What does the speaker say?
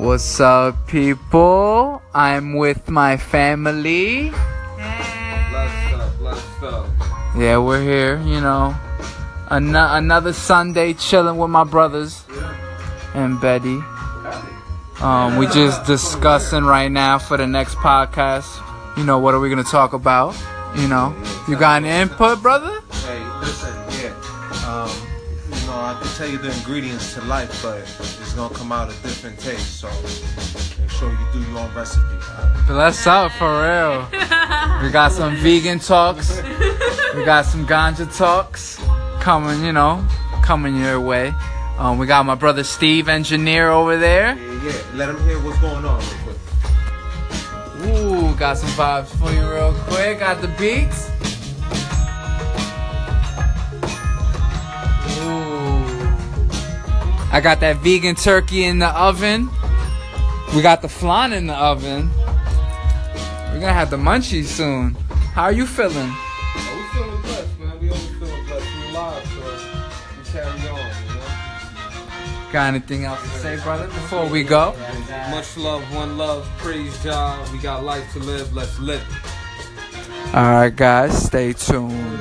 What's up, people? I'm with my family. Yeah, we're here, you know. An- another Sunday chilling with my brothers and Betty. Um, we just discussing right now for the next podcast. You know, what are we gonna talk about? You know, you got an input, brother? Hey, listen, yeah. Um, I can tell you the ingredients to life, but it's gonna come out a different taste. So make sure you do your own recipe. alright? Bless up for real. We got some vegan talks. We got some ganja talks coming, you know, coming your way. Um, we got my brother Steve, engineer over there. Yeah, yeah. Let him hear what's going on real quick. Ooh, got some vibes for you real quick. Got the beats. I got that vegan turkey in the oven. We got the flan in the oven. We're gonna have the munchies soon. How are you feeling? Oh, we feeling blessed, man. We always feeling blessed. We live, so we carry on, you know? Got anything else to say, brother, before we go? Much love, one love, praise God. We got life to live, let's live. Alright, guys, stay tuned.